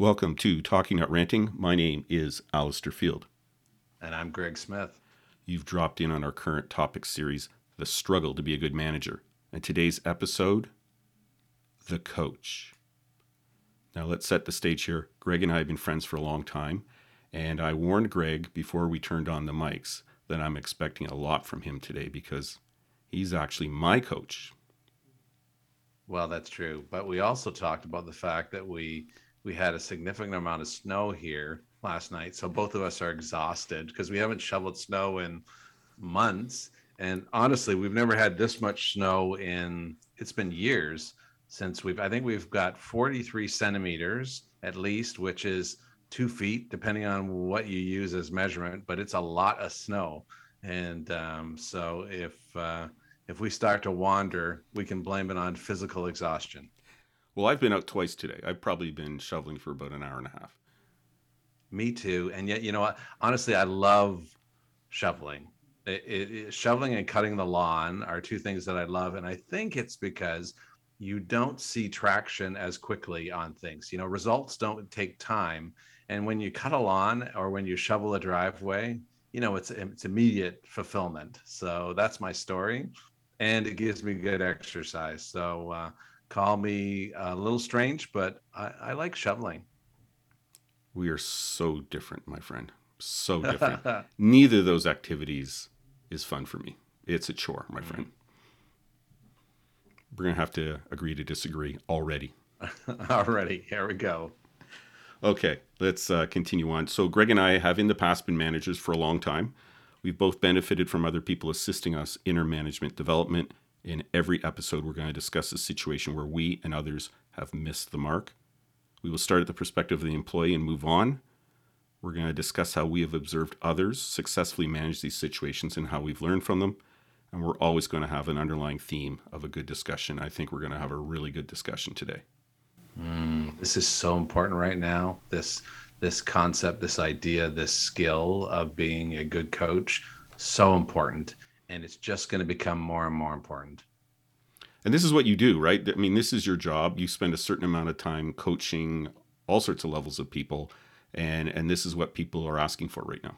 Welcome to Talking Not Ranting. My name is Alistair Field. And I'm Greg Smith. You've dropped in on our current topic series, The Struggle to be a Good Manager. And today's episode, The Coach. Now, let's set the stage here. Greg and I have been friends for a long time, and I warned Greg before we turned on the mics that I'm expecting a lot from him today because he's actually my coach. Well, that's true. But we also talked about the fact that we we had a significant amount of snow here last night. So both of us are exhausted because we haven't shoveled snow in months. And honestly, we've never had this much snow in it's been years since we've I think we've got 43 centimeters at least, which is two feet, depending on what you use as measurement, but it's a lot of snow. And um, so if uh, if we start to wander, we can blame it on physical exhaustion. Well, I've been out twice today. I've probably been shoveling for about an hour and a half. Me too. And yet, you know what? Honestly, I love shoveling. It, it, it, shoveling and cutting the lawn are two things that I love. And I think it's because you don't see traction as quickly on things. You know, results don't take time. And when you cut a lawn or when you shovel a driveway, you know, it's it's immediate fulfillment. So that's my story, and it gives me good exercise. So uh, call me a little strange, but I, I like shoveling. We are so different, my friend. So different. Neither of those activities is fun for me. It's a chore, my friend. We're going to have to agree to disagree already. already. Here we go. Okay, let's uh, continue on. So, Greg and I have in the past been managers for a long time. We've both benefited from other people assisting us in our management development in every episode, we're going to discuss a situation where we and others have missed the mark. We will start at the perspective of the employee and move on. We're going to discuss how we have observed others successfully manage these situations and how we've learned from them. And we're always going to have an underlying theme of a good discussion. I think we're going to have a really good discussion today. Mm, this is so important right now. This this concept, this idea, this skill of being a good coach, so important and it's just going to become more and more important. And this is what you do, right? I mean, this is your job. You spend a certain amount of time coaching all sorts of levels of people, and and this is what people are asking for right now.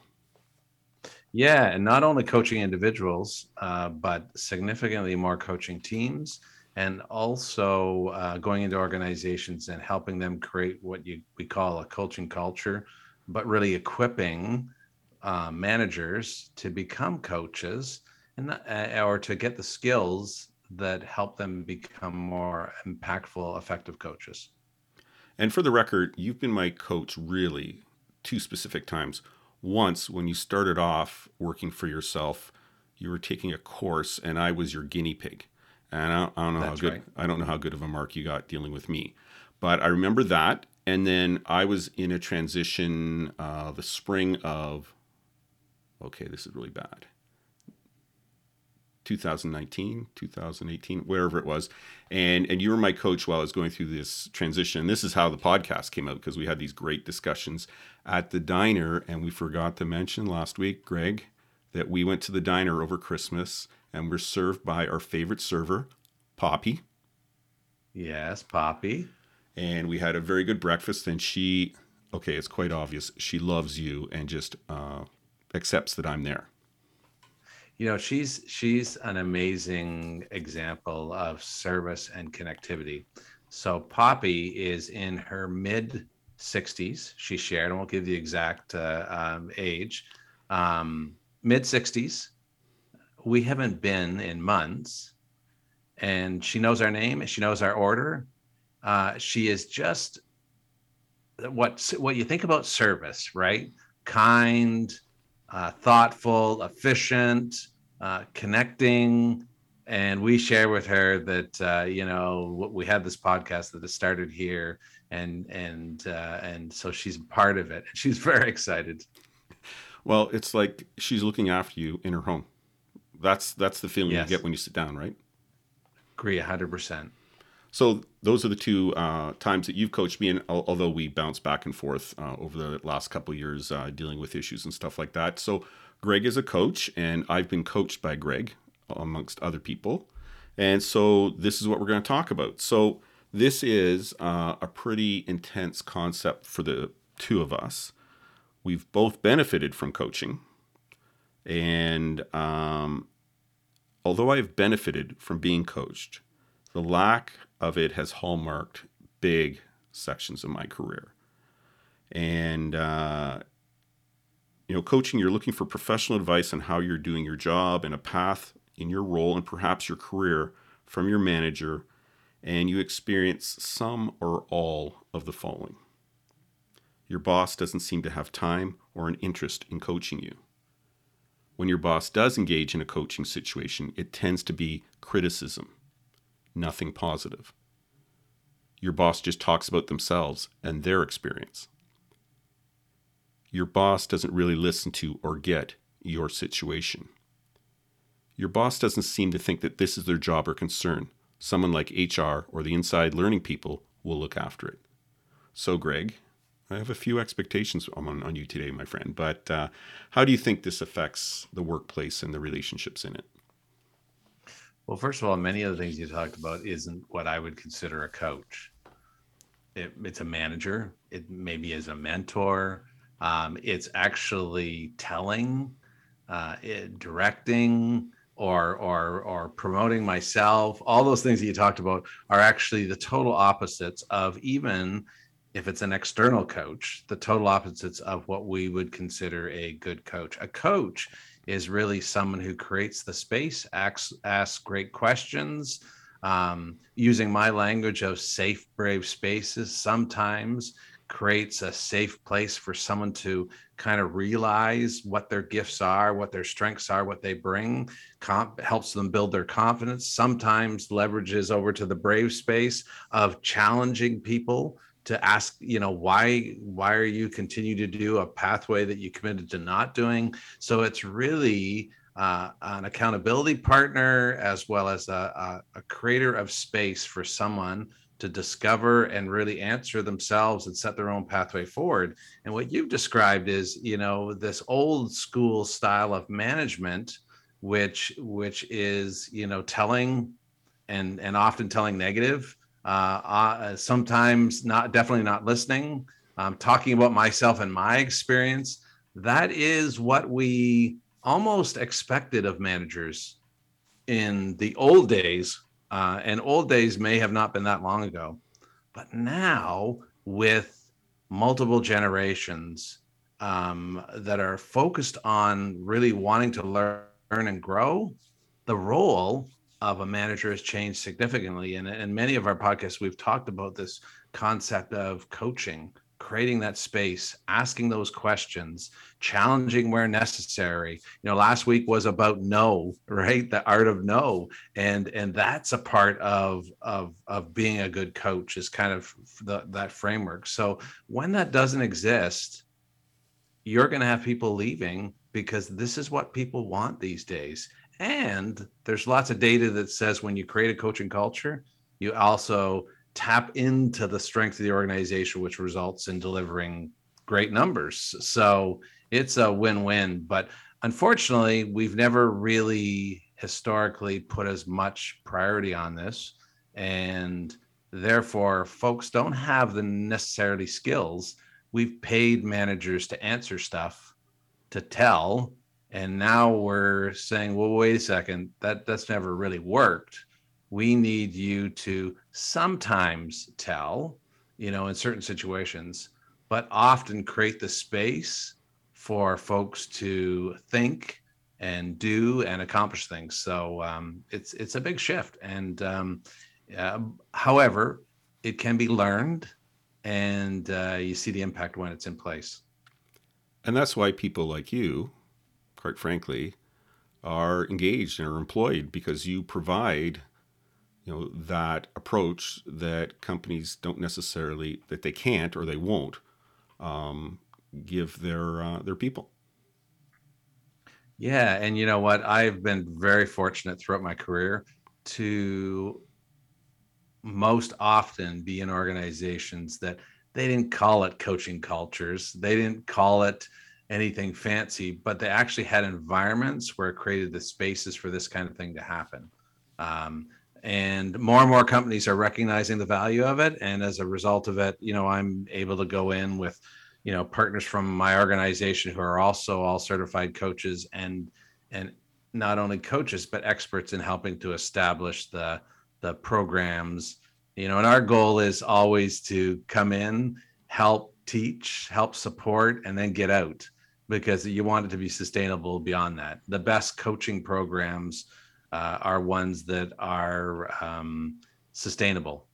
Yeah, and not only coaching individuals, uh, but significantly more coaching teams, and also uh, going into organizations and helping them create what you we call a coaching culture, but really equipping uh, managers to become coaches and uh, or to get the skills that help them become more impactful, effective coaches. And for the record, you've been my coach really two specific times. Once, when you started off working for yourself, you were taking a course, and I was your guinea pig. And I don't, I don't know That's how good right. I don't know how good of a mark you got dealing with me, but I remember that. And then I was in a transition uh, the spring of. Okay, this is really bad. 2019, 2018, wherever it was. And and you were my coach while I was going through this transition. And this is how the podcast came out because we had these great discussions at the diner. And we forgot to mention last week, Greg, that we went to the diner over Christmas and were served by our favorite server, Poppy. Yes, Poppy. And we had a very good breakfast. And she, okay, it's quite obvious, she loves you and just uh, accepts that I'm there you know she's she's an amazing example of service and connectivity. So poppy is in her mid 60s she shared i won't give the exact uh, um, age. Um, mid 60s we haven't been in months. And she knows our name and she knows our order. Uh, she is just what what you think about service right? Kind uh, thoughtful, efficient, uh, connecting. And we share with her that uh, you know we had this podcast that has started here, and and uh, and so she's part of it. She's very excited. Well, it's like she's looking after you in her home. That's that's the feeling yes. you get when you sit down, right? Agree, hundred percent. So those are the two uh, times that you've coached me, and although we bounce back and forth uh, over the last couple years uh, dealing with issues and stuff like that. So Greg is a coach, and I've been coached by Greg amongst other people, and so this is what we're going to talk about. So this is uh, a pretty intense concept for the two of us. We've both benefited from coaching. And um, although I've benefited from being coached, the lack of it has hallmarked big sections of my career. And, uh, you know, coaching, you're looking for professional advice on how you're doing your job and a path in your role and perhaps your career from your manager, and you experience some or all of the following. Your boss doesn't seem to have time or an interest in coaching you. When your boss does engage in a coaching situation, it tends to be criticism, nothing positive. Your boss just talks about themselves and their experience. Your boss doesn't really listen to or get your situation. Your boss doesn't seem to think that this is their job or concern. Someone like HR or the inside learning people will look after it. So, Greg, I have a few expectations on, on you today, my friend, but uh, how do you think this affects the workplace and the relationships in it? Well, first of all, many of the things you talked about isn't what I would consider a coach. It, it's a manager. It maybe is a mentor. Um, it's actually telling, uh, it, directing, or or or promoting myself. All those things that you talked about are actually the total opposites of even if it's an external coach, the total opposites of what we would consider a good coach. A coach is really someone who creates the space, asks, asks great questions, um, using my language of safe, brave spaces, sometimes creates a safe place for someone to kind of realize what their gifts are, what their strengths are, what they bring, comp- helps them build their confidence, sometimes leverages over to the brave space of challenging people to ask you know why why are you continue to do a pathway that you committed to not doing? So it's really uh, an accountability partner as well as a, a, a, creator of space for someone to discover and really answer themselves and set their own pathway forward. And what you've described is you know this old school style of management which which is you know telling and and often telling negative uh, uh, sometimes not definitely not listening. Um, talking about myself and my experience that is what we almost expected of managers in the old days. Uh, and old days may have not been that long ago. But now with multiple generations um, that are focused on really wanting to learn and grow the role of a manager has changed significantly. And in many of our podcasts, we've talked about this concept of coaching, creating that space, asking those questions, challenging where necessary. You know, last week was about no, right? The art of no. And and that's a part of of of being a good coach is kind of the, that framework. So when that doesn't exist, you're going to have people leaving because this is what people want these days and there's lots of data that says when you create a coaching culture, you also tap into the strength of the organization, which results in delivering great numbers. So it's a win win. But unfortunately, we've never really historically put as much priority on this. And therefore, folks don't have the necessarily skills. We've paid managers to answer stuff, to tell, and now we're saying well wait a second that that's never really worked. We need you to sometimes tell you know in certain situations but often create the space for folks to think and do and accomplish things. So um, it's it's a big shift. And um, uh, however it can be learned and uh, you see the impact when it's in place. And that's why people like you quite frankly, are engaged and are employed because you provide you know that approach that companies don't necessarily that they can't or they won't um, give their uh, their people. Yeah and you know what? I've been very fortunate throughout my career to most often be in organizations that they didn't call it coaching cultures. They didn't call it anything fancy, but they actually had environments where it created the spaces for this kind of thing to happen. Um, and more and more companies are recognizing the value of it and as a result of it you know i'm able to go in with you know partners from my organization who are also all certified coaches and and not only coaches but experts in helping to establish the the programs you know and our goal is always to come in help teach help support and then get out because you want it to be sustainable beyond that the best coaching programs uh, are ones that are um, sustainable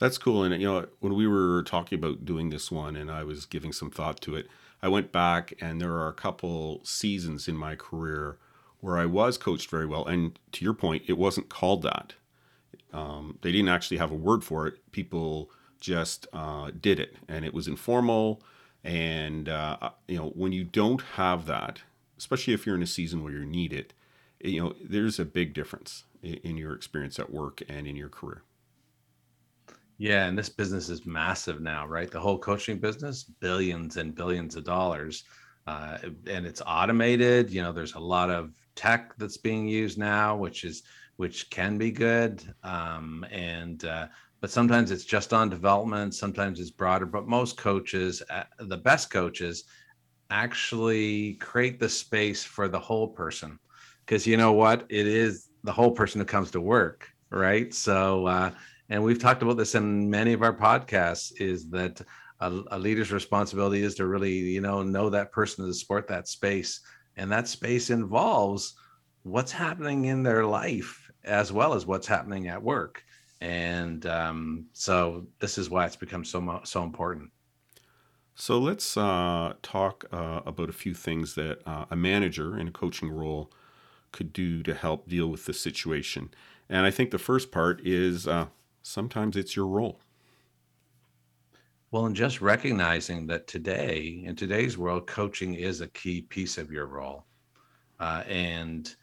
that's cool. And you know, when we were talking about doing this one, and I was giving some thought to it, I went back and there are a couple seasons in my career where I was coached very well. And to your point, it wasn't called that. Um, they didn't actually have a word for it. People just uh, did it, and it was informal. And uh, uh you know, when you don't have that, especially if you're in a season where you need it, you know, there's a big difference in, in your experience at work and in your career. Yeah, and this business is massive now, right? The whole coaching business, billions and billions of dollars. Uh, and it's automated. You know, there's a lot of tech that's being used now, which is which can be good. Um, and uh, but sometimes it's just on development. Sometimes it's broader. But most coaches, uh, the best coaches, actually create the space for the whole person, because you know what? It is the whole person who comes to work, right? So uh, and we've talked about this in many of our podcasts is that a, a, leader's responsibility is to really you know know that person to support that space and that space involves what's happening in their life as well as what's happening at work and um, so this is why it's become so so important so let's uh, talk uh, about a few things that uh, a manager in a coaching role could do to help deal with the situation and i think the first part is uh, sometimes it's your role. Well, and just recognizing that today, in today's world, coaching is a key piece of your role. Uh, and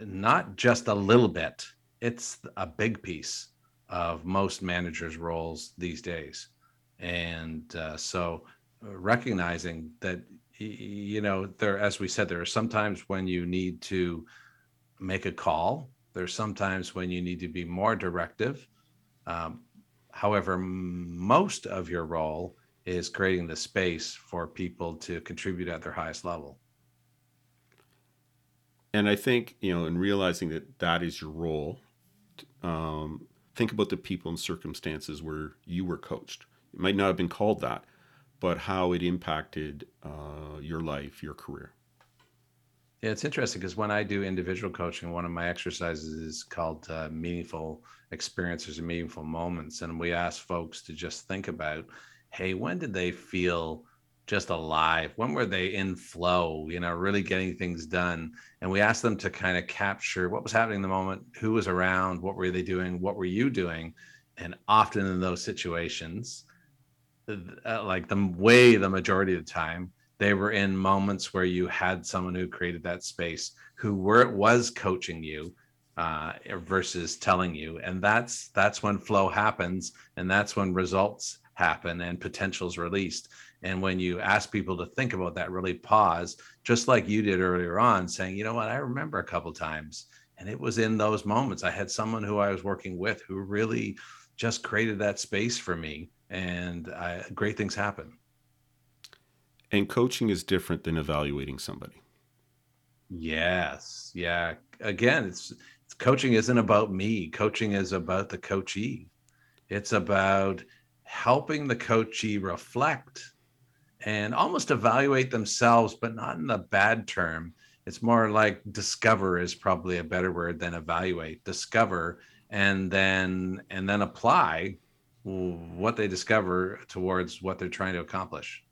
not just a little bit, it's a big piece of most managers' roles these days. And uh, so uh, recognizing that, you know, there, as we said, there are sometimes when you need to make a call, there's sometimes when you need to be more directive um, however, most of your role is creating the space for people to contribute at their highest level. And I think, you know, in realizing that that is your role, um, think about the people and circumstances where you were coached. It might not have been called that, but how it impacted uh, your life, your career. Yeah, it's interesting because when I do individual coaching, one of my exercises is called uh, meaningful experiences and meaningful moments. And we ask folks to just think about, hey, when did they feel just alive? When were they in flow, you know, really getting things done? And we asked them to kind of capture what was happening in the moment, who was around, what were they doing, what were you doing? And often in those situations, uh, like the way the majority of the time, they were in moments where you had someone who created that space who were was coaching you uh, versus telling you and that's that's when flow happens and that's when results happen and potentials released and when you ask people to think about that really pause just like you did earlier on saying you know what i remember a couple times and it was in those moments i had someone who i was working with who really just created that space for me and I, great things happen and coaching is different than evaluating somebody. Yes. Yeah. Again, it's, it's coaching isn't about me. Coaching is about the coachee. It's about helping the coachee reflect and almost evaluate themselves, but not in the bad term. It's more like discover is probably a better word than evaluate. Discover and then and then apply what they discover towards what they're trying to accomplish.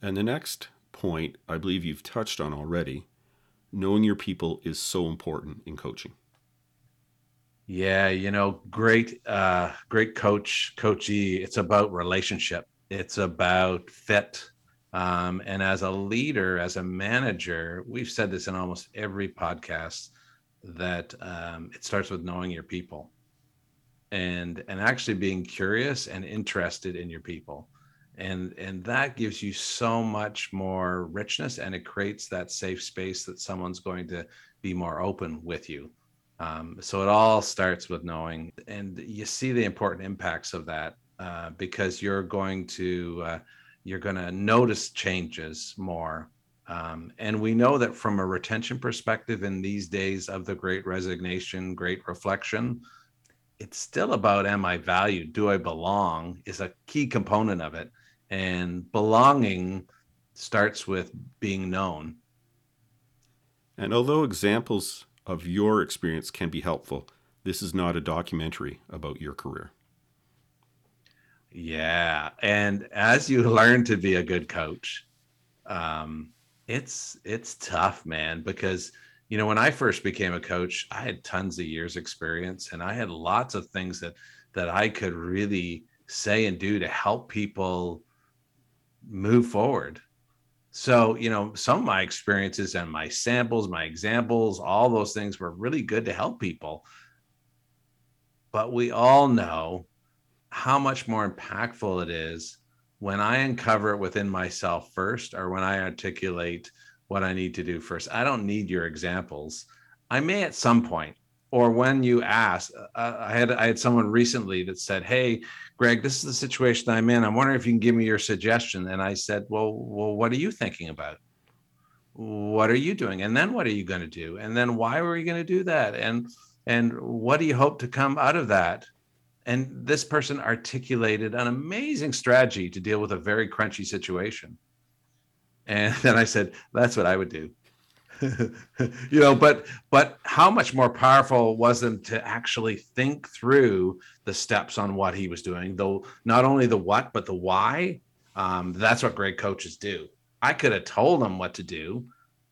And the next point, I believe you've touched on already knowing your people is so important in coaching. Yeah, you know, great, uh, great coach, coachee. It's about relationship. It's about fit. Um, and as a leader, as a manager, we've said this in almost every podcast that um, it starts with knowing your people, and and actually being curious and interested in your people. And and that gives you so much more richness and it creates that safe space that someone's going to be more open with you. Um, so it all starts with knowing, and you see the important impacts of that uh, because you're going to uh, you're going to notice changes more. Um, and we know that from a retention perspective, in these days of the Great Resignation, Great Reflection, it's still about am I valued? Do I belong? Is a key component of it, and belonging starts with being known. And although examples of your experience can be helpful, this is not a documentary about your career. Yeah, and as you learn to be a good coach, um, it's it's tough, man, because you know when I first became a coach, I had tons of years experience, and I had lots of things that that I could really say and do to help people move forward. So, you know, some of my experiences and my samples, my examples, all those things were really good to help people. But we all know how much more impactful it is when I uncover it within myself first or when I articulate what I need to do first. I don't need your examples. I may at some point, or when you ask, uh, I had I had someone recently that said, "Hey, Greg, this is the situation I'm in. I'm wondering if you can give me your suggestion." And I said, "Well, well, what are you thinking about? What are you doing? And then what are you going to do? And then why were you going to do that? And and what do you hope to come out of that?" And this person articulated an amazing strategy to deal with a very crunchy situation. And then I said, "That's what I would do." you know but but how much more powerful was it to actually think through the steps on what he was doing though not only the what but the why um, that's what great coaches do i could have told him what to do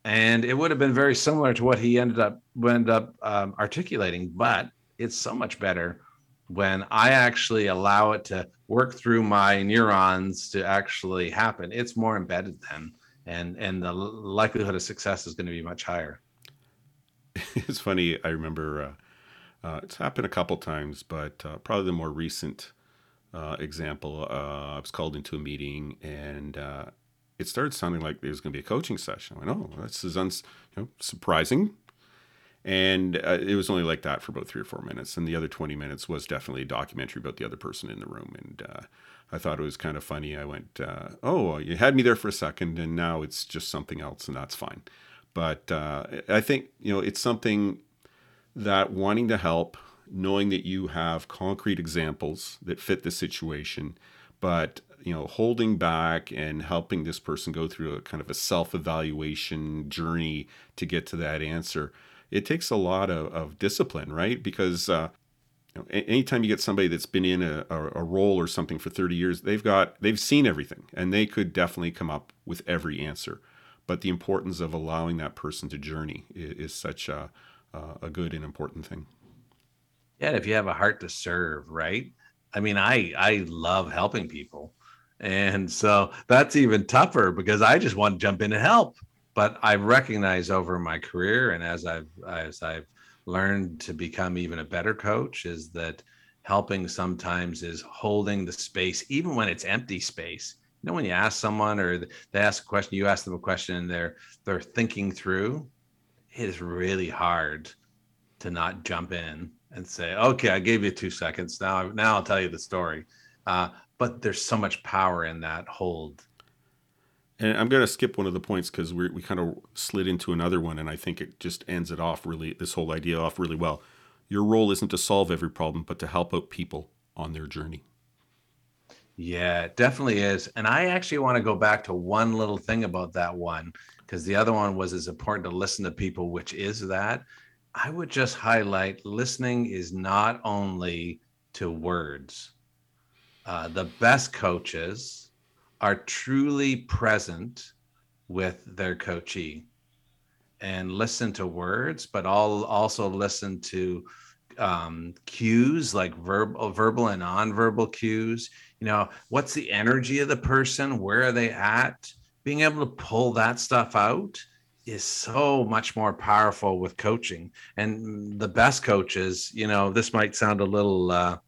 and it would have been very similar to what he ended up ended up um, articulating but it's so much better when i actually allow it to work through my neurons to actually happen it's more embedded then and and the likelihood of success is going to be much higher. It's funny. I remember uh, uh, it's happened a couple times, but uh, probably the more recent uh, example. Uh, I was called into a meeting, and uh, it started sounding like there was going to be a coaching session. I went, "Oh, this is uns- you know, surprising." And it was only like that for about three or four minutes, and the other twenty minutes was definitely a documentary about the other person in the room, and I thought it was kind of funny. I went, uh, "Oh, you had me there for a second, and now it's just something else, and that's fine." But uh, I think you know it's something that wanting to help, knowing that you have concrete examples that fit the situation, but you know holding back and helping this person go through a kind of a self-evaluation journey to get to that answer it takes a lot of, of discipline right because uh, know, anytime you get somebody that's been in a, a, role or something for 30 years, they've got they've seen everything, and they could definitely come up with every answer. But the importance of allowing that person to journey is, is such a, a good and important thing. Yeah, if you have a heart to serve, right? I mean, I I love helping people, and so that's even tougher because I just want to jump in and help. But I recognize over my career, and as I've as I've learned to become even a better coach is that helping sometimes is holding the space even when it's empty space. You know when you ask someone or they ask a question you ask them a question and they're they're thinking through it is really hard to not jump in and say okay i gave you two seconds. Now now i'll tell you the story. Uh, but there's so much power in that hold and I'm going to skip one of the points because we we kind of slid into another one, and I think it just ends it off really. This whole idea off really well. Your role isn't to solve every problem, but to help out people on their journey. Yeah, it definitely is. And I actually want to go back to one little thing about that one because the other one was as important to listen to people, which is that I would just highlight listening is not only to words. Uh, the best coaches are truly present with their coachee and listen to words, but all also listen to um, cues like verbal, verbal and nonverbal cues. You know, what's the energy of the person? Where are they at? Being able to pull that stuff out is so much more powerful with coaching. And the best coaches, you know, this might sound a little, uh,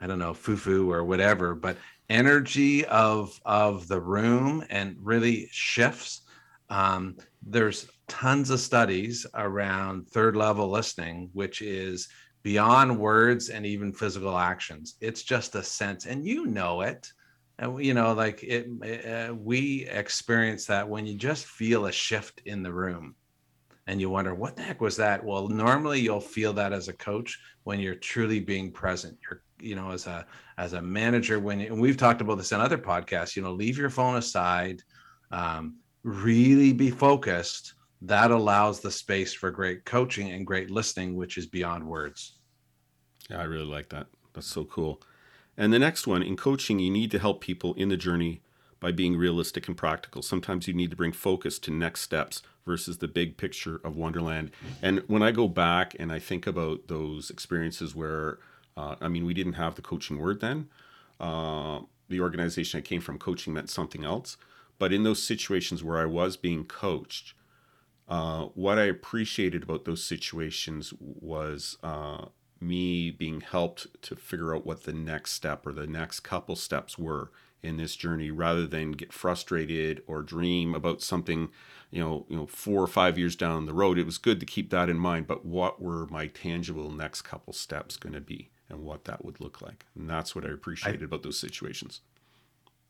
I don't know, foo foo or whatever, but energy of of the room and really shifts um, there's tons of studies around third level listening, which is beyond words and even physical actions. It's just a sense, and you know it. And you know, like it, uh, we experience that when you just feel a shift in the room and you wonder what the heck was that well normally you'll feel that as a coach when you're truly being present you're you know as a as a manager when and we've talked about this in other podcasts you know leave your phone aside um, really be focused. That allows the space for great coaching and great listening which is beyond words. Yeah i really like that. That's so cool. And the next one in coaching you need to help people in the journey by being realistic and practical. Sometimes you need to bring focus to next steps versus the big picture of wonderland. And when i go back and i think about those experiences where uh, I mean, we didn't have the coaching word then. Uh, the organization I came from, coaching meant something else. But in those situations where I was being coached, uh, what I appreciated about those situations was uh, me being helped to figure out what the next step or the next couple steps were in this journey rather than get frustrated or dream about something you know you know four or five years down the road it was good to keep that in mind but what were my tangible next couple steps going to be and what that would look like. And that's what I appreciated I, about those situations.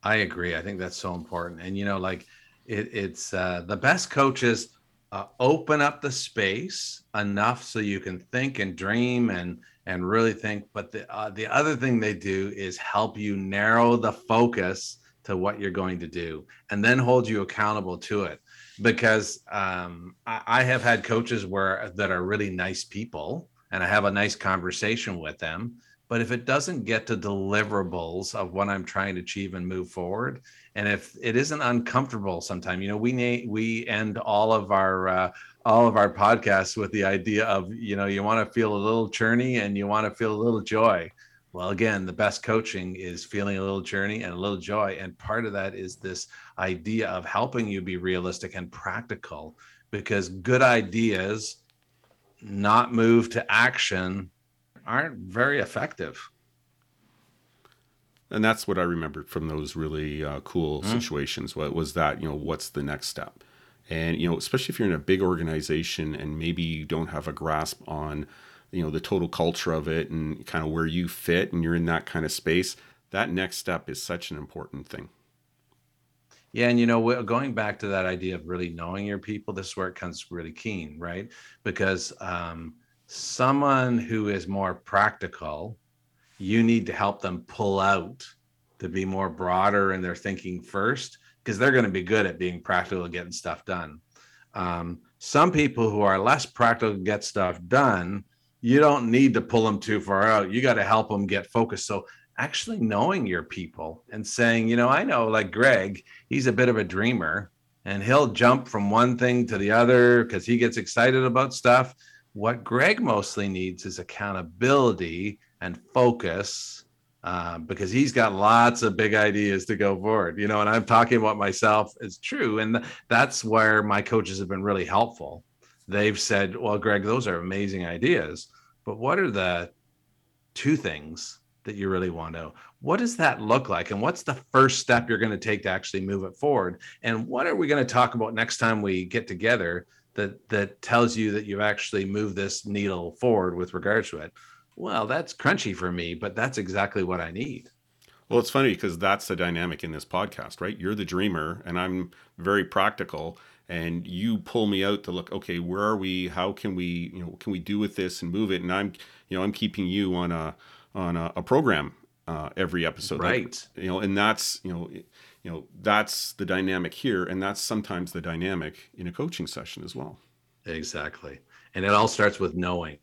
I agree. I think that's so important. And you know, like it, it's uh, the best coaches uh, open up the space enough so you can think and dream and and really think. But the uh, the other thing they do is help you narrow the focus to what you're going to do, and then hold you accountable to it. Because um, I, I have had coaches where that are really nice people and I have a nice conversation with them. But if it doesn't get to deliverables of what I'm trying to achieve and move forward, and if it isn't uncomfortable, sometime you know we na- we end all of our uh, all of our podcasts with the idea of you know you want to feel a little churny and you want to feel a little joy. Well, again, the best coaching is feeling a little journey and a little joy. And part of that is this idea of helping you be realistic and practical because good ideas not move to action aren't very effective. And that's what I remembered from those really uh, cool mm. situations. What was that? You know, what's the next step? And you know, especially if you're in a big organization and maybe you don't have a grasp on, you know, the total culture of it and kind of where you fit, and you're in that kind of space. That next step is such an important thing. Yeah, and you know, going back to that idea of really knowing your people, this is where it comes really keen, right? Because um, someone who is more practical, you need to help them pull out to be more broader in their thinking first, because they're going to be good at being practical and getting stuff done. Um, some people who are less practical get stuff done, you don't need to pull them too far out. You got to help them get focused. So actually knowing your people and saying, you know, I know like Greg, he's a bit of a dreamer and he'll jump from one thing to the other because he gets excited about stuff. What Greg mostly needs is accountability and focus uh, because he's got lots of big ideas to go forward. You know, and I'm talking about myself. It's true. And that's where my coaches have been really helpful. They've said, well, Greg, those are amazing ideas. But what are the two things that you really want to. What does that look like? And what's the first step you're going to take to actually move it forward? And what are we going to talk about next time we get together that that tells you that you've actually moved this needle forward with regards to it? Well, that's crunchy for me, but that's exactly what I need. Well, it's funny because that's the dynamic in this podcast, right? You're the dreamer and I'm very practical and you pull me out to look, okay, where are we? How can we, you know, can we do with this and move it? And I'm, you know, I'm keeping you on a on a, a program uh, every episode. Right. Like, you know, and that's you know, you know, that's the dynamic here, and that's sometimes the dynamic in a coaching session as well. Exactly, and it all starts with knowing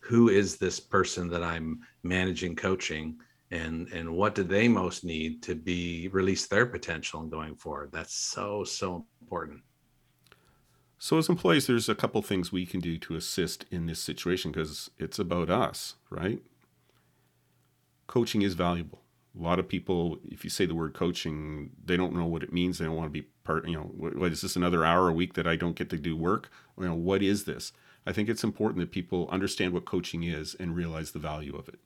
who is this person that I'm managing, coaching, and and what do they most need to be release their potential and going forward. That's so so important. So, as employees, there's a couple things we can do to assist in this situation because it's about us, right? Coaching is valuable. A lot of people, if you say the word coaching, they don't know what it means. They don't want to be part. You know, what, is this another hour a week that I don't get to do work? You know, what is this? I think it's important that people understand what coaching is and realize the value of it.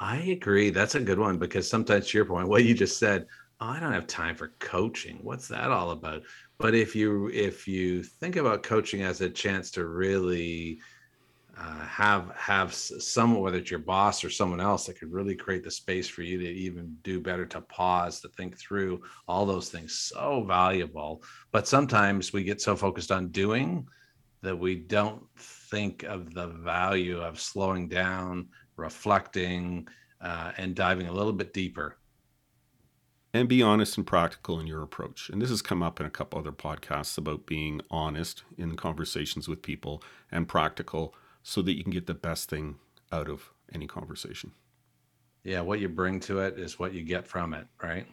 I agree. That's a good one because sometimes, to your point, what you just said, oh, I don't have time for coaching. What's that all about? but if you if you think about coaching as a chance to really uh, have have someone whether it's your boss or someone else that could really create the space for you to even do better to pause to think through all those things. So valuable. But sometimes we get so focused on doing that we don't think of the value of slowing down reflecting uh, and diving a little bit deeper. And be honest and practical in your approach. And this has come up in a couple other podcasts about being honest in conversations with people and practical so that you can get the best thing out of any conversation. Yeah, what you bring to it is what you get from it, right?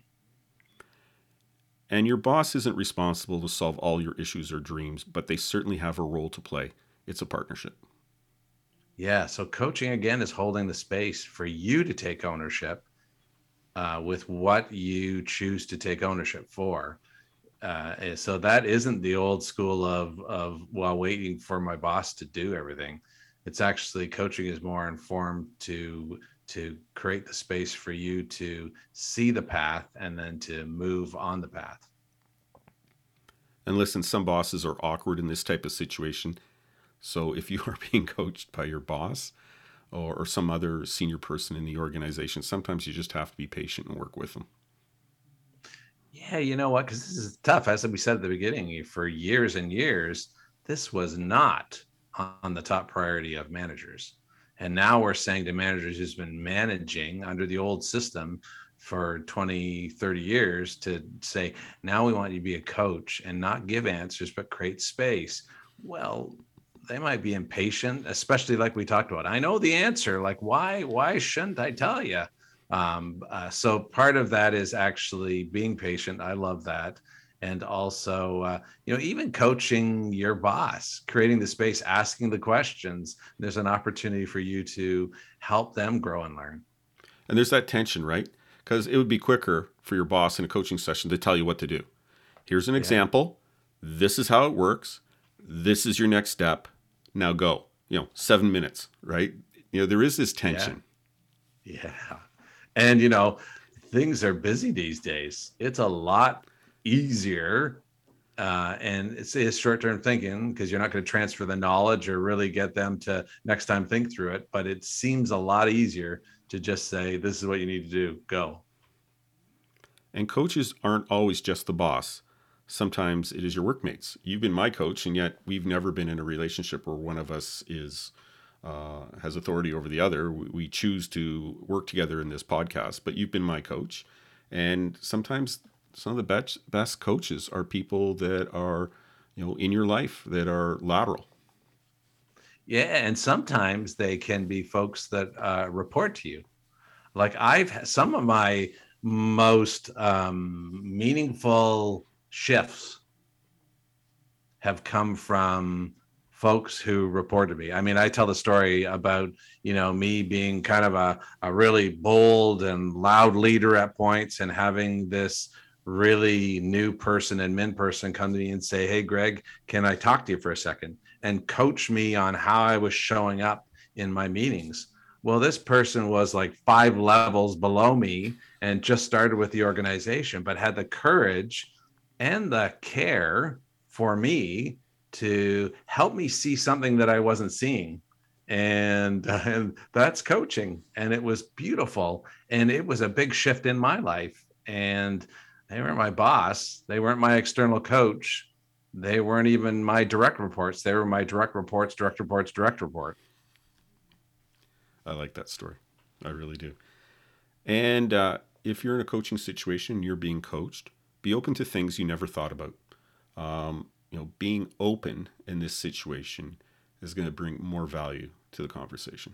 And your boss isn't responsible to solve all your issues or dreams, but they certainly have a role to play. It's a partnership. Yeah. So coaching again is holding the space for you to take ownership uh, with what you choose to take ownership for. Uh, so that isn't the old school of of while waiting for my boss to do everything. It's actually coaching is more informed to to create the space for you to see the path and then to move on the path. And listen, some bosses are awkward in this type of situation. So if you are being coached by your boss, or, or some other senior person in the organization. Sometimes you just have to be patient and work with them. Yeah, you know what? Because this is tough. As we said at the beginning, for years and years, this was not on the top priority of managers. And now we're saying to managers who's been managing under the old system for 20, 30 years to say, now we want you to be a coach and not give answers, but create space. Well, they might be impatient, especially like we talked about. I know the answer. Like, why? Why shouldn't I tell you? Um, uh, so part of that is actually being patient. I love that, and also, uh, you know, even coaching your boss, creating the space, asking the questions. There's an opportunity for you to help them grow and learn. And there's that tension, right? Because it would be quicker for your boss in a coaching session to tell you what to do. Here's an yeah. example. This is how it works. This is your next step now go. You know, seven minutes, right? You know, there is this tension. Yeah. yeah. And, you know, things are busy these days. It's a lot easier. Uh, and it's, it's short term thinking because you're not going to transfer the knowledge or really get them to next time think through it. But it seems a lot easier to just say, this is what you need to do, go. And coaches aren't always just the boss sometimes it is your workmates. You've been my coach, and yet we've never been in a relationship where one of us is uh, has authority over the other. We, we choose to work together in this podcast, but you've been my coach, and sometimes some of the best best coaches are people that are you know in your life that are lateral. Yeah, and sometimes they can be folks that uh, report to you. Like I've some of my most um, meaningful shifts have come from folks who report to me. I mean, I tell the story about, you know, me being kind of a, a really bold and loud leader at points and having this really new person and min person come to me and say, Hey, Greg, can I talk to you for a second? And coach me on how I was showing up in my meetings. Well, this person was like five levels below me and just started with the organization, but had the courage and the care for me to help me see something that I wasn't seeing. And, and that's coaching. And it was beautiful. And it was a big shift in my life. And they weren't my boss, they weren't my external coach. They weren't even my direct reports. They were my direct reports, direct reports, direct report. I like that story. I really do. And uh, if you're in a coaching situation, you're being coached, be open to things you never thought about. Um, you know, being open in this situation is going to bring more value to the conversation.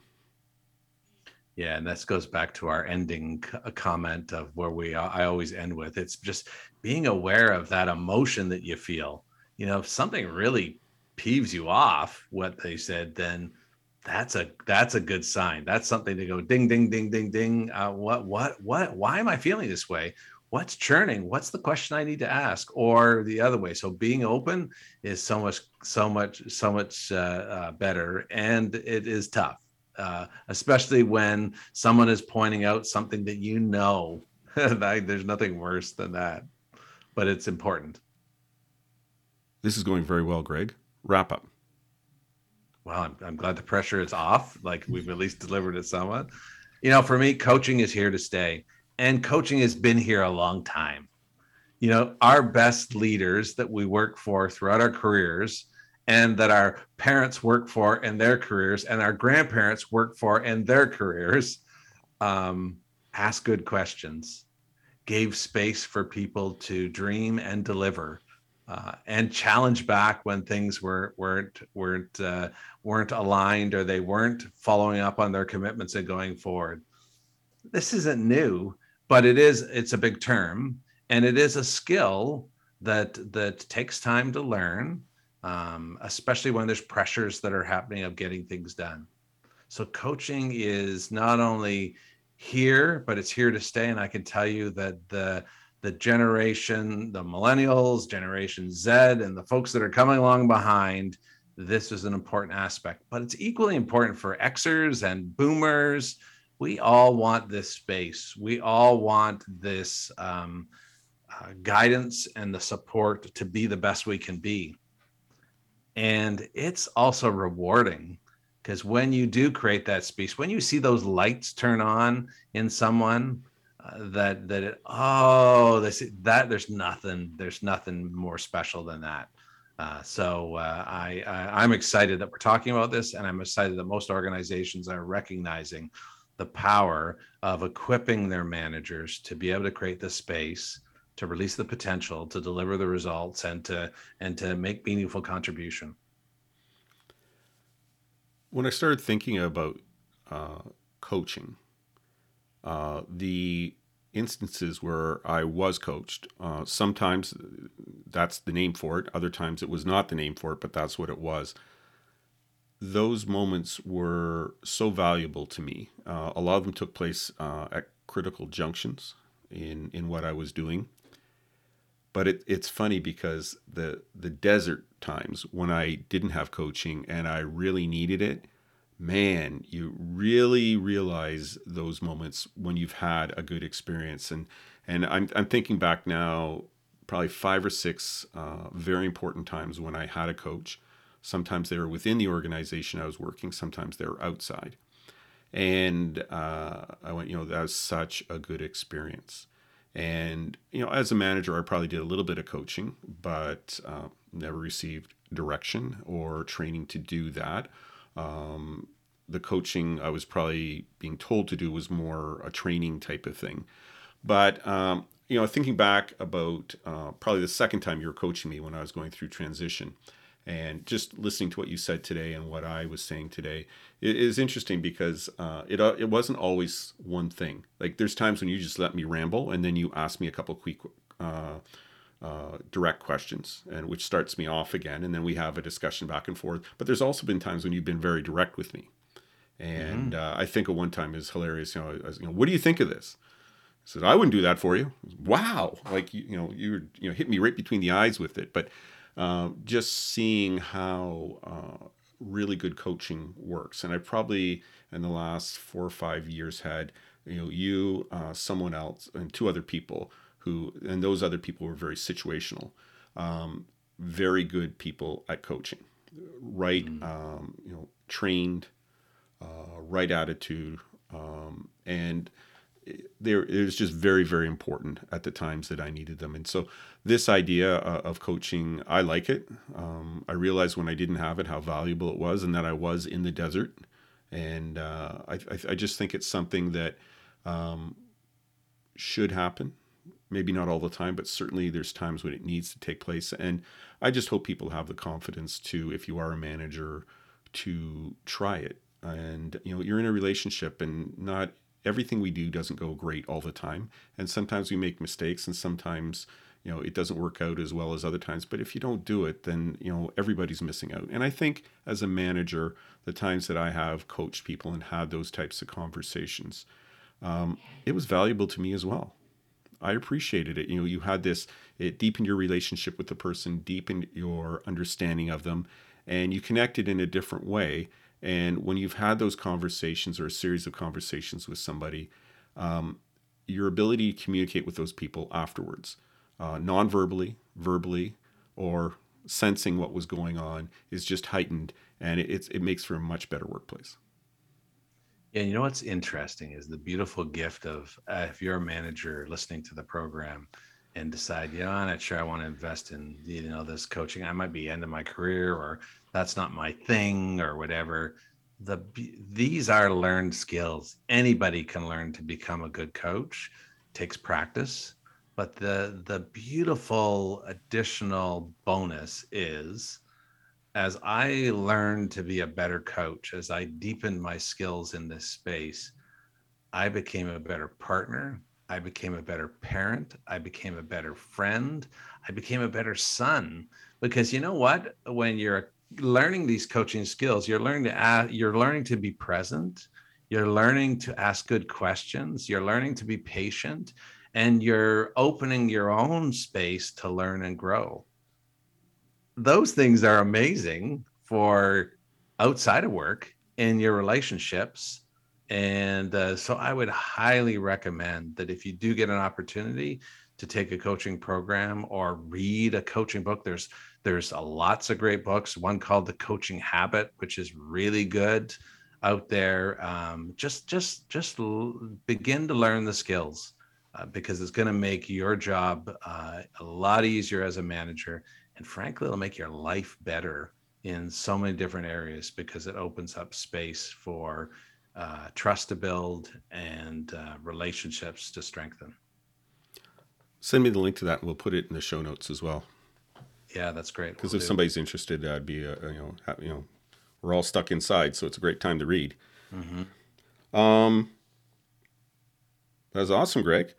Yeah, and this goes back to our ending comment of where we I always end with it's just being aware of that emotion that you feel. You know, if something really peeves you off, what they said, then that's a that's a good sign. That's something to go ding ding ding ding ding. Uh, what what what? Why am I feeling this way? what's churning what's the question i need to ask or the other way so being open is so much so much so much uh, uh, better and it is tough uh, especially when someone is pointing out something that you know there's nothing worse than that but it's important This is going very well, Greg. Wrap up. Well, I'm, I'm glad the pressure is off. Like we've at least delivered it somewhat. You know, for me, coaching is here to stay, and coaching has been here a long time. You know, our best leaders that we work for throughout our careers and that our parents work for in their careers and our grandparents work for in their careers um, ask good questions gave space for people to dream and deliver uh, and challenge back when things were weren't weren't uh, weren't aligned or they weren't following up on their commitments and going forward. This isn't new but it is it's a big term and it is a skill that that takes time to learn um, especially when there's pressures that are happening of getting things done. So coaching is not only here, but it's here to stay. And I can tell you that the the generation, the millennials, Generation Z, and the folks that are coming along behind, this is an important aspect. But it's equally important for Xers and Boomers. We all want this space. We all want this um, uh, guidance and the support to be the best we can be and it's also rewarding because when you do create that space when you see those lights turn on in someone uh, that that it, oh this that there's nothing there's nothing more special than that. Uh, so uh, I, I i'm excited that we're talking about this and i'm excited that most organizations are recognizing the power of equipping their managers to be able to create the space to release the potential to deliver the results and to and to make meaningful contribution. When i started thinking about uh, coaching uh, the instances where i was coached uh, sometimes that's the name for it other times it was not the name for it but that's what it was. Those moments were so valuable to me. Uh, a lot of them took place uh, at critical junctions in in what I was doing but it, it's funny because the the desert times when I didn't have coaching and I really needed it, man, you really realize those moments when you've had a good experience. And and I'm I'm thinking back now, probably five or six uh, very important times when I had a coach. Sometimes they were within the organization I was working. Sometimes they were outside. And uh, I went, you know, that was such a good experience. And, you know, as a manager, I probably did a little bit of coaching, but uh, never received direction or training to do that. Um, the coaching I was probably being told to do was more a training type of thing. But, um, you know, thinking back about uh, probably the second time you were coaching me when I was going through transition, and just listening to what you said today and what I was saying today it is interesting because uh, it uh, it wasn't always one thing. Like there's times when you just let me ramble and then you ask me a couple quick uh, uh, direct questions, and which starts me off again, and then we have a discussion back and forth. But there's also been times when you've been very direct with me, and mm-hmm. Uh, I think at one time is hilarious. You know, was, you know, what do you think of this? I said I wouldn't do that for you. Wow, like you, you know, you you know hit me right between the eyes with it, but uh, just seeing how uh, really good coaching works. And I probably in the last four or five years had you know you, uh, someone else, and two other people who, and those other people were very situational, um, very good people at coaching, right? Mm-hmm. Um, you know, trained, uh, right attitude, um, and there it was just very very important at the times that I needed them. And so this idea uh, of coaching, I like it. Um, I realized when I didn't have it how valuable it was, and that I was in the desert. And uh, I, I, just think it's something that um, should happen. Maybe not all the time, but certainly there's times when it needs to take place. And I just hope people have the confidence to, if you are a manager, to try it. And you know, you're in a relationship, and not everything we do doesn't go great all the time. And sometimes we make mistakes and sometimes you know it doesn't work out as well as other times. But if you don't do it then you know everybody's missing out. And i think as a manager the times that i have coached people and had those types of conversations um, it was valuable to me as well. I appreciated it. You know you had this it deepened your relationship with the person deepened your understanding of them and you connected in a different way and when you've had those conversations or a series of conversations with somebody, um, your ability to communicate with those people afterwards, uh, non verbally, verbally, or sensing what was going on is just heightened, and it, it makes for a much better workplace. Yeah, you know what's interesting is the beautiful gift of uh, if you're a manager listening to the program and decide, you know, I'm not sure I want to invest in you know this coaching. I might be end of my career, or that's not my thing, or whatever. The these are learned skills. Anybody can learn to become a good coach. It takes practice, but the the beautiful additional bonus is as I learned to be a better coach, as I deepened my skills in this space, I became a better partner. I became a better parent. I became a better friend. I became a better son. Because you know what? When you're learning these coaching skills, you're learning to ask, you're learning to be present. You're learning to ask good questions. You're learning to be patient, and you're opening your own space to learn and grow those things are amazing for outside of work in your relationships. And uh, so I would highly recommend that if you do get an opportunity to take a coaching program or read a coaching book, there's there's lots of great books. One called The Coaching Habit, which is really good out there. Um, just just just l- begin to learn the skills uh, because it's going to make your job uh, a lot easier as a manager and frankly it'll make your life better in so many different areas because it opens up space for uh, trust to build and uh, relationships to strengthen send me the link to that and we'll put it in the show notes as well yeah that's great because we'll if do. somebody's interested i'd be uh, you know you know we're all stuck inside so it's a great time to read mm-hmm. um that's awesome greg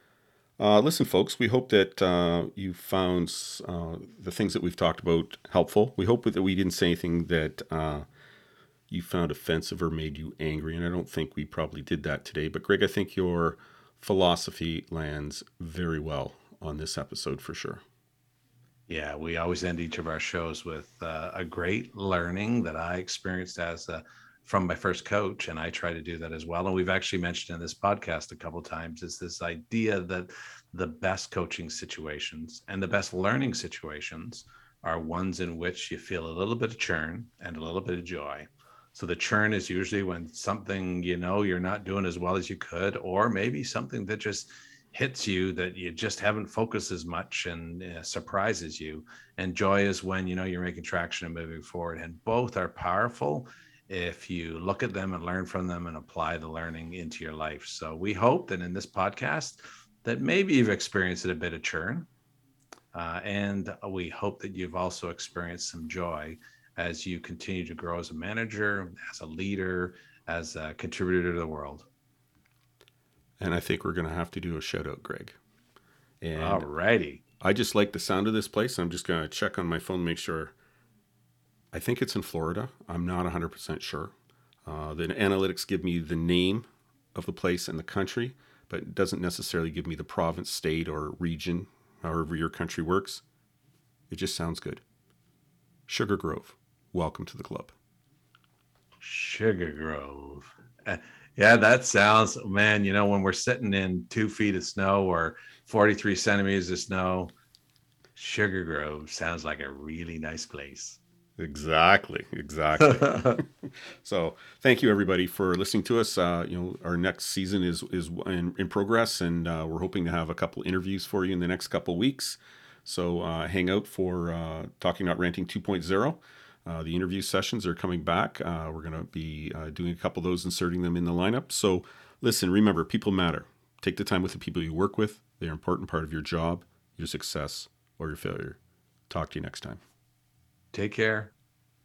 uh, listen, folks, we hope that uh, you found uh, the things that we've talked about helpful. We hope that we didn't say anything that uh, you found offensive or made you angry, and I don't think we probably did that today. But, Greg, I think your philosophy lands very well on this episode for sure. Yeah, we always end each of our shows with uh, a great learning that I experienced as a from my first coach and i try to do that as well. And we've actually mentioned in this podcast a couple times is this idea that the best coaching situations and the best learning situations are ones in which you feel a little bit of churn and a little bit of joy. So the churn is usually when something you know you're not doing as well as you could or maybe something that just hits you that you just haven't focused as much and uh, surprises you and joy is when you know you're making traction and moving forward and both are powerful if you look at them and learn from them and apply the learning into your life. So we hope that in this podcast that maybe you've experienced a bit of churn. Uh, and we hope that you've also experienced some joy as you continue to grow as a manager, as a leader, as a contributor to the world. And I think we're going to have to do a shout out, Greg. And All righty. I just like the sound of this place. I'm just going to check on my phone, make sure I think it's in Florida. I'm not 100% sure. Uh, the analytics give me the name of the place and the country, but it doesn't necessarily give me the province, state, or region, however your country works. It just sounds good. Sugar Grove, welcome to the club. Sugar Grove. Yeah, that sounds, man, you know, when we're sitting in two feet of snow or 43 centimeters of snow, Sugar Grove sounds like a really nice place. Exactly, exactly. so, thank you everybody for listening to us. Uh, you know, our next season is is in, in progress, and uh, we're hoping to have a couple interviews for you in the next couple weeks. So, uh, hang out for uh, talking about renting 2.0. Uh, the interview sessions are coming back. Uh, we're going to be doing a couple of those, inserting them in the lineup. So, listen, remember, people matter. Take the time with the people you work with. They're an important part of your job, your success, or your failure. Talk to you next time. Take care.